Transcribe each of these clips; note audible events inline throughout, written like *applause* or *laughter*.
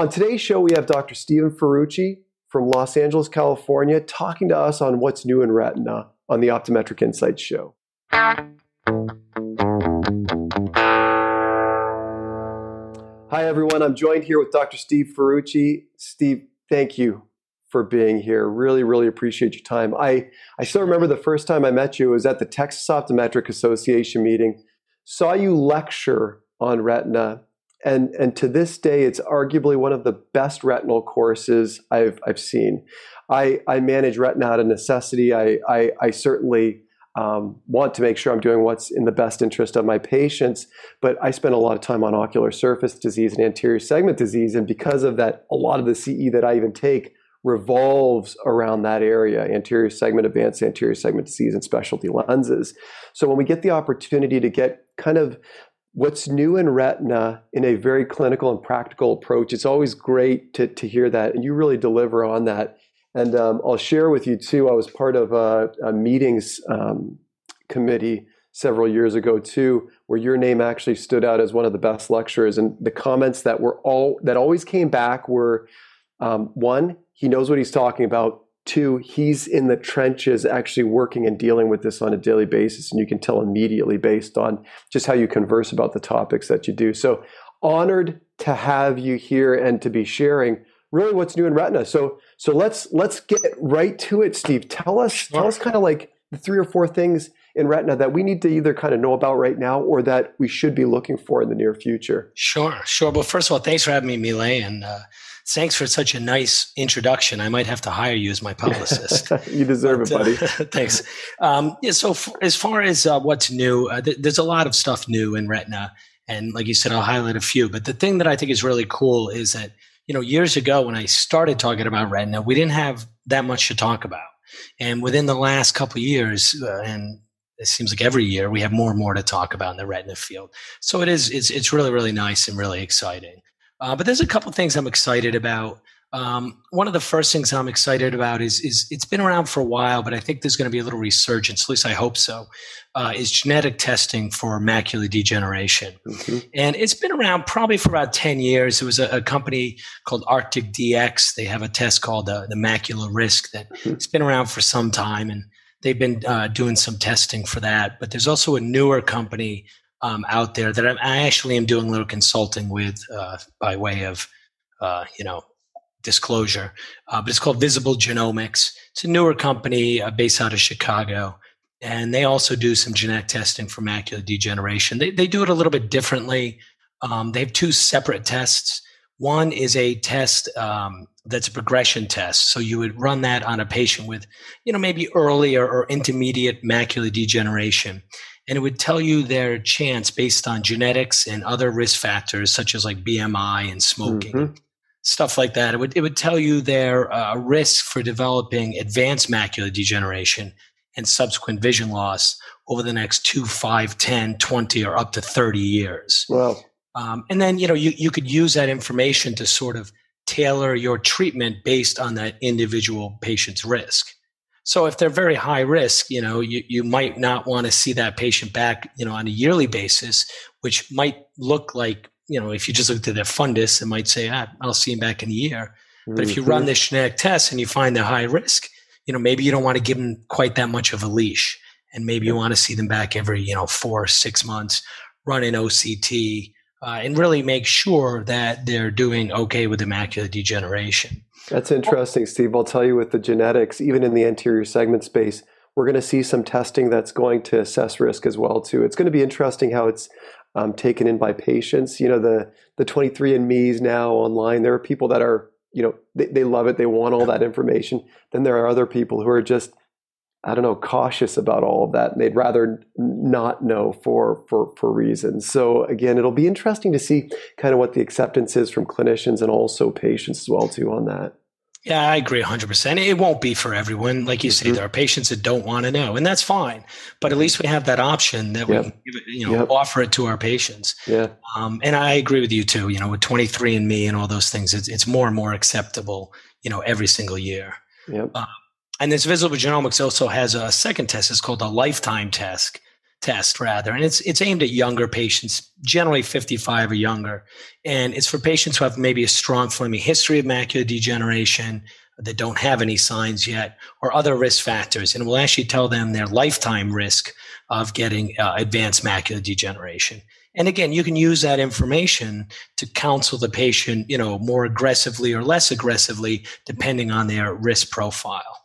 On today's show, we have Dr. Stephen Ferrucci from Los Angeles, California, talking to us on what's new in retina on the Optometric Insights show. Hi, everyone. I'm joined here with Dr. Steve Ferrucci. Steve, thank you for being here. Really, really appreciate your time. I, I still remember the first time I met you was at the Texas Optometric Association meeting. Saw you lecture on retina, and and to this day, it's arguably one of the best retinal courses I've I've seen. I I manage retina out of necessity. I I, I certainly um, want to make sure I'm doing what's in the best interest of my patients. But I spend a lot of time on ocular surface disease and anterior segment disease, and because of that, a lot of the CE that I even take revolves around that area anterior segment advanced anterior segment disease and specialty lenses so when we get the opportunity to get kind of what's new in retina in a very clinical and practical approach it's always great to, to hear that and you really deliver on that and um, i'll share with you too i was part of a, a meetings um, committee several years ago too where your name actually stood out as one of the best lecturers and the comments that were all that always came back were um, one he knows what he's talking about. Two, he's in the trenches actually working and dealing with this on a daily basis. And you can tell immediately based on just how you converse about the topics that you do. So honored to have you here and to be sharing really what's new in retina. So so let's let's get right to it, Steve. Tell us sure. tell us kind of like the three or four things in retina that we need to either kind of know about right now or that we should be looking for in the near future. Sure, sure. Well, first of all, thanks for having me, Mile, and uh, thanks for such a nice introduction. I might have to hire you as my publicist. *laughs* you deserve but, it, buddy. Uh, *laughs* thanks. Um, yeah, so for, as far as uh, what's new, uh, th- there's a lot of stuff new in Retina, and like you said, I'll highlight a few. But the thing that I think is really cool is that you know years ago when I started talking about Retina, we didn't have that much to talk about, and within the last couple years, uh, and it seems like every year we have more and more to talk about in the retina field. So it is it's it's really really nice and really exciting. Uh, but there's a couple things I'm excited about. Um, one of the first things I'm excited about is is it's been around for a while, but I think there's going to be a little resurgence. At least I hope so. Uh, is genetic testing for macular degeneration, mm-hmm. and it's been around probably for about ten years. It was a, a company called Arctic DX. They have a test called uh, the Macular Risk that mm-hmm. it's been around for some time, and they've been uh, doing some testing for that. But there's also a newer company um, out there that I'm, i actually am doing a little consulting with uh, by way of, uh, you know, disclosure. Uh, but it's called Visible Genomics. It's a newer company uh, based out of Chicago. And they also do some genetic testing for macular degeneration. They, they do it a little bit differently. Um, they have two separate tests. One is a test um, that's a progression test. So you would run that on a patient with, you know, maybe early or, or intermediate macular degeneration and it would tell you their chance based on genetics and other risk factors such as like BMI and smoking, mm-hmm. stuff like that. It would it would tell you their uh, risk for developing advanced macular degeneration and subsequent vision loss over the next 2, 5, 10, 20 or up to 30 years. Wow. Um, and then, you know, you, you could use that information to sort of tailor your treatment based on that individual patient's risk. So if they're very high risk, you know, you, you might not want to see that patient back, you know, on a yearly basis, which might look like, you know, if you just looked at their fundus, it might say, ah, I'll see him back in a year. Mm-hmm. But if you run mm-hmm. this genetic test and you find they're high risk, you know, maybe you don't want to give them quite that much of a leash. And maybe you want to see them back every, you know, four, six months, run an OCT, uh, and really make sure that they're doing okay with the macular degeneration. That's interesting, Steve. I'll tell you with the genetics, even in the anterior segment space, we're going to see some testing that's going to assess risk as well too. It's going to be interesting how it's um, taken in by patients. You know, the the 23andMe's now online. There are people that are, you know, they, they love it. They want all that information. Then there are other people who are just I don't know, cautious about all of that, and they'd rather not know for for for reasons. So again, it'll be interesting to see kind of what the acceptance is from clinicians and also patients as well too on that. Yeah, I agree 100%. It won't be for everyone. Like you mm-hmm. say, there are patients that don't want to know, and that's fine. But at least we have that option that yep. we can it, you know, yep. offer it to our patients. Yeah. Um, and I agree with you too. You know, with 23andMe and all those things, it's, it's more and more acceptable, you know, every single year. Yep. Um, and this visible genomics also has a second test. It's called a lifetime test test rather, and it's it's aimed at younger patients, generally 55 or younger, and it's for patients who have maybe a strong family history of macular degeneration that don't have any signs yet, or other risk factors, and we'll actually tell them their lifetime risk of getting uh, advanced macular degeneration. And again, you can use that information to counsel the patient, you know, more aggressively or less aggressively, depending on their risk profile.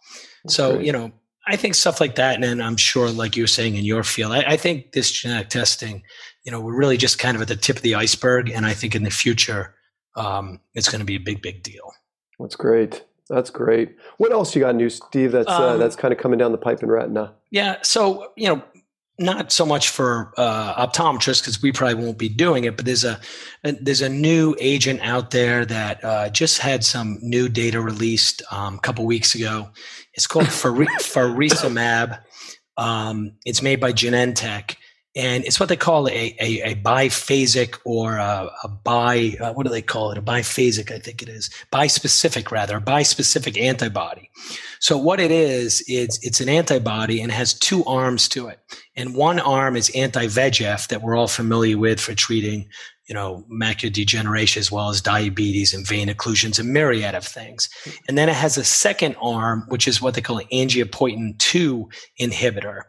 So, you know, I think stuff like that, and then I'm sure, like you were saying in your field, I, I, think this genetic testing, you know, we're really just kind of at the tip of the iceberg, and I think in the future, um, it's going to be a big, big deal. That's great. That's great. What else you got new, Steve? That's uh, um, that's kind of coming down the pipe in retina. Yeah. So you know, not so much for uh, optometrists because we probably won't be doing it, but there's a, a there's a new agent out there that uh, just had some new data released um, a couple weeks ago. It's called faricimab. *laughs* Um, it's made by Genentech, and it's what they call a, a, a biphasic or a, a bi uh, what do they call it? A biphasic i think it is. Bispecific rather a bispecific antibody. So what it is is it's an antibody and has two arms to it. And one arm is anti-vegf that we're all familiar with for treating you know macular degeneration as well as diabetes and vein occlusions and myriad of things. And then it has a second arm which is what they call an angiopoietin 2 inhibitor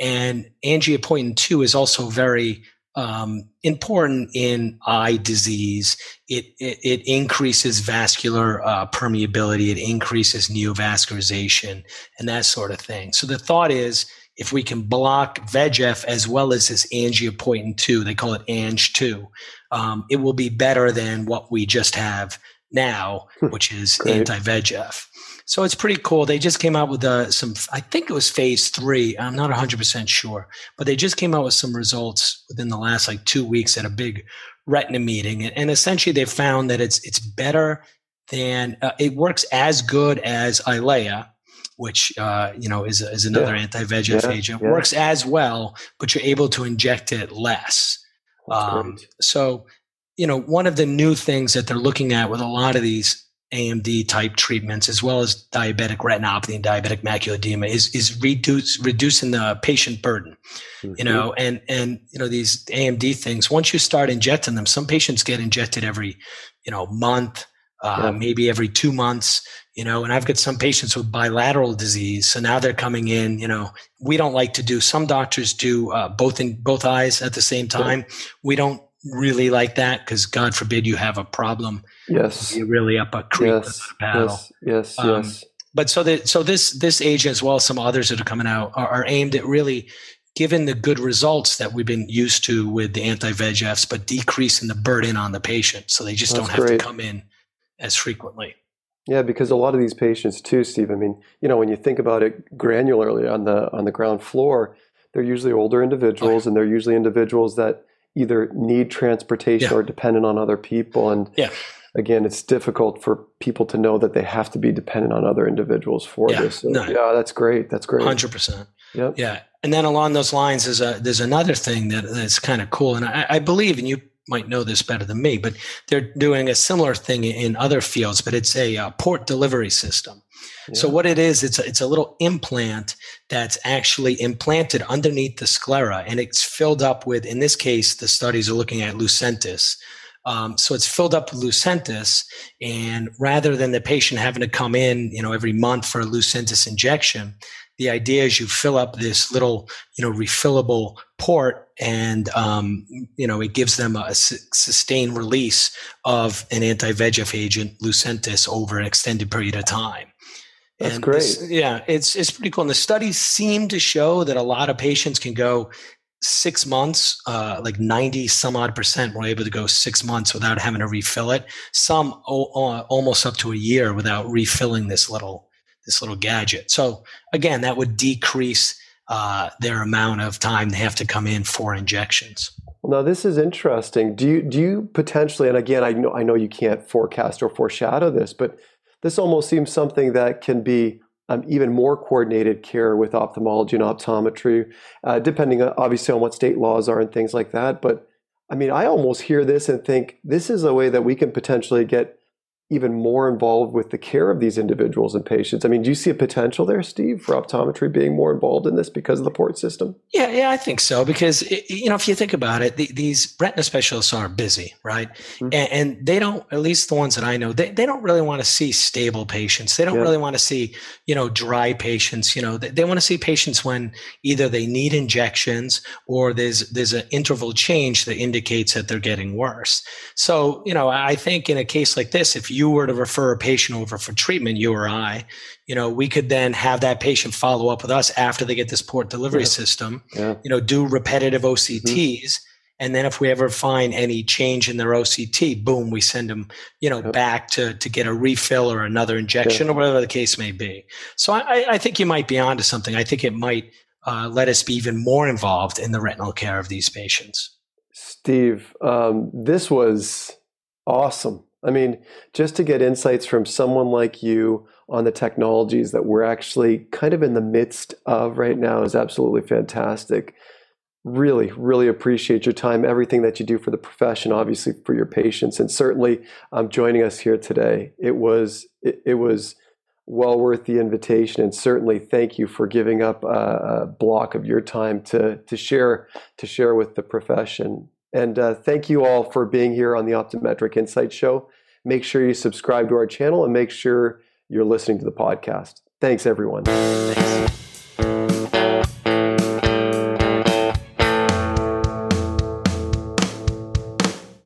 and angiopoietin 2 is also very um, important in eye disease. It, it, it increases vascular uh, permeability, it increases neovascularization, and that sort of thing. So the thought is if we can block VEGF as well as this angiopoietin 2, they call it ANG2, um, it will be better than what we just have now, hmm. which is anti VEGF. So it's pretty cool. They just came out with uh, some, I think it was phase three. I'm not 100% sure, but they just came out with some results within the last like two weeks at a big retina meeting. And, and essentially they found that it's, it's better than, uh, it works as good as Eylea, which, uh, you know, is, is another yeah. anti-VEGF yeah. agent. Yeah. Works as well, but you're able to inject it less. Um, so, you know, one of the new things that they're looking at with a lot of these AMD type treatments, as well as diabetic retinopathy and diabetic macular edema, is is reduce, reducing the patient burden. Mm-hmm. You know, and and you know these AMD things. Once you start injecting them, some patients get injected every you know month, uh, yeah. maybe every two months. You know, and I've got some patients with bilateral disease, so now they're coming in. You know, we don't like to do. Some doctors do uh, both in both eyes at the same time. Yeah. We don't really like that because God forbid you have a problem. Yes, you're really up a creek yes, paddle. Yes, yes, um, yes. But so that so this this agent as well as some others that are coming out are, are aimed at really given the good results that we've been used to with the anti VEGFs, but decreasing the burden on the patient, so they just That's don't have great. to come in as frequently. Yeah, because a lot of these patients too, Steve. I mean, you know, when you think about it granularly on the on the ground floor, they're usually older individuals, oh, yeah. and they're usually individuals that either need transportation yeah. or dependent on other people. And yeah. again, it's difficult for people to know that they have to be dependent on other individuals for yeah. this. So, no. Yeah, that's great. That's great. Hundred percent. Yep. Yeah. And then along those lines, there's a there's another thing that that's kind of cool, and I, I believe, and you might know this better than me, but they're doing a similar thing in other fields, but it's a uh, port delivery system. So what it is, it's a, it's a little implant that's actually implanted underneath the sclera, and it's filled up with. In this case, the studies are looking at Lucentis. Um, so it's filled up with Lucentis, and rather than the patient having to come in, you know, every month for a Lucentis injection, the idea is you fill up this little, you know, refillable port, and um, you know, it gives them a su- sustained release of an anti-VEGF agent, Lucentis, over an extended period of time. That's and great. This, yeah, it's it's pretty cool. And the studies seem to show that a lot of patients can go six months, uh, like 90 some odd percent were able to go six months without having to refill it. Some o- o- almost up to a year without refilling this little this little gadget. So again, that would decrease uh, their amount of time they have to come in for injections. Now this is interesting. Do you do you potentially? And again, I know I know you can't forecast or foreshadow this, but this almost seems something that can be um, even more coordinated care with ophthalmology and optometry, uh, depending on, obviously on what state laws are and things like that. But I mean, I almost hear this and think this is a way that we can potentially get even more involved with the care of these individuals and patients. I mean, do you see a potential there, Steve, for optometry being more involved in this because of the port system? Yeah, yeah, I think so. Because you know, if you think about it, the, these retina specialists are busy, right? Mm-hmm. And, and, they don't, at least the ones that I know, they, they don't really want to see stable patients. They don't yeah. really want to see, you know, dry patients. You know, they, they want to see patients when either they need injections or there's there's an interval change that indicates that they're getting worse. So, you know, I think in a case like this, if you you were to refer a patient over for treatment, you or I, you know, we could then have that patient follow up with us after they get this port delivery yeah. system, yeah. you know, do repetitive OCTs. Mm-hmm. And then if we ever find any change in their OCT, boom, we send them, you know, yep. back to, to get a refill or another injection or whatever the case may be. So I, I think you might be onto something. I think it might uh, let us be even more involved in the retinal care of these patients. Steve, um, this was awesome. I mean, just to get insights from someone like you on the technologies that we're actually kind of in the midst of right now is absolutely fantastic. Really, really appreciate your time, everything that you do for the profession, obviously for your patients, and certainly um, joining us here today. It was it, it, was well worth the invitation, and certainly thank you for giving up a, a block of your time to to share to share with the profession. And uh, thank you all for being here on the Optometric Insight Show. Make sure you subscribe to our channel and make sure you're listening to the podcast. Thanks, everyone. Thanks.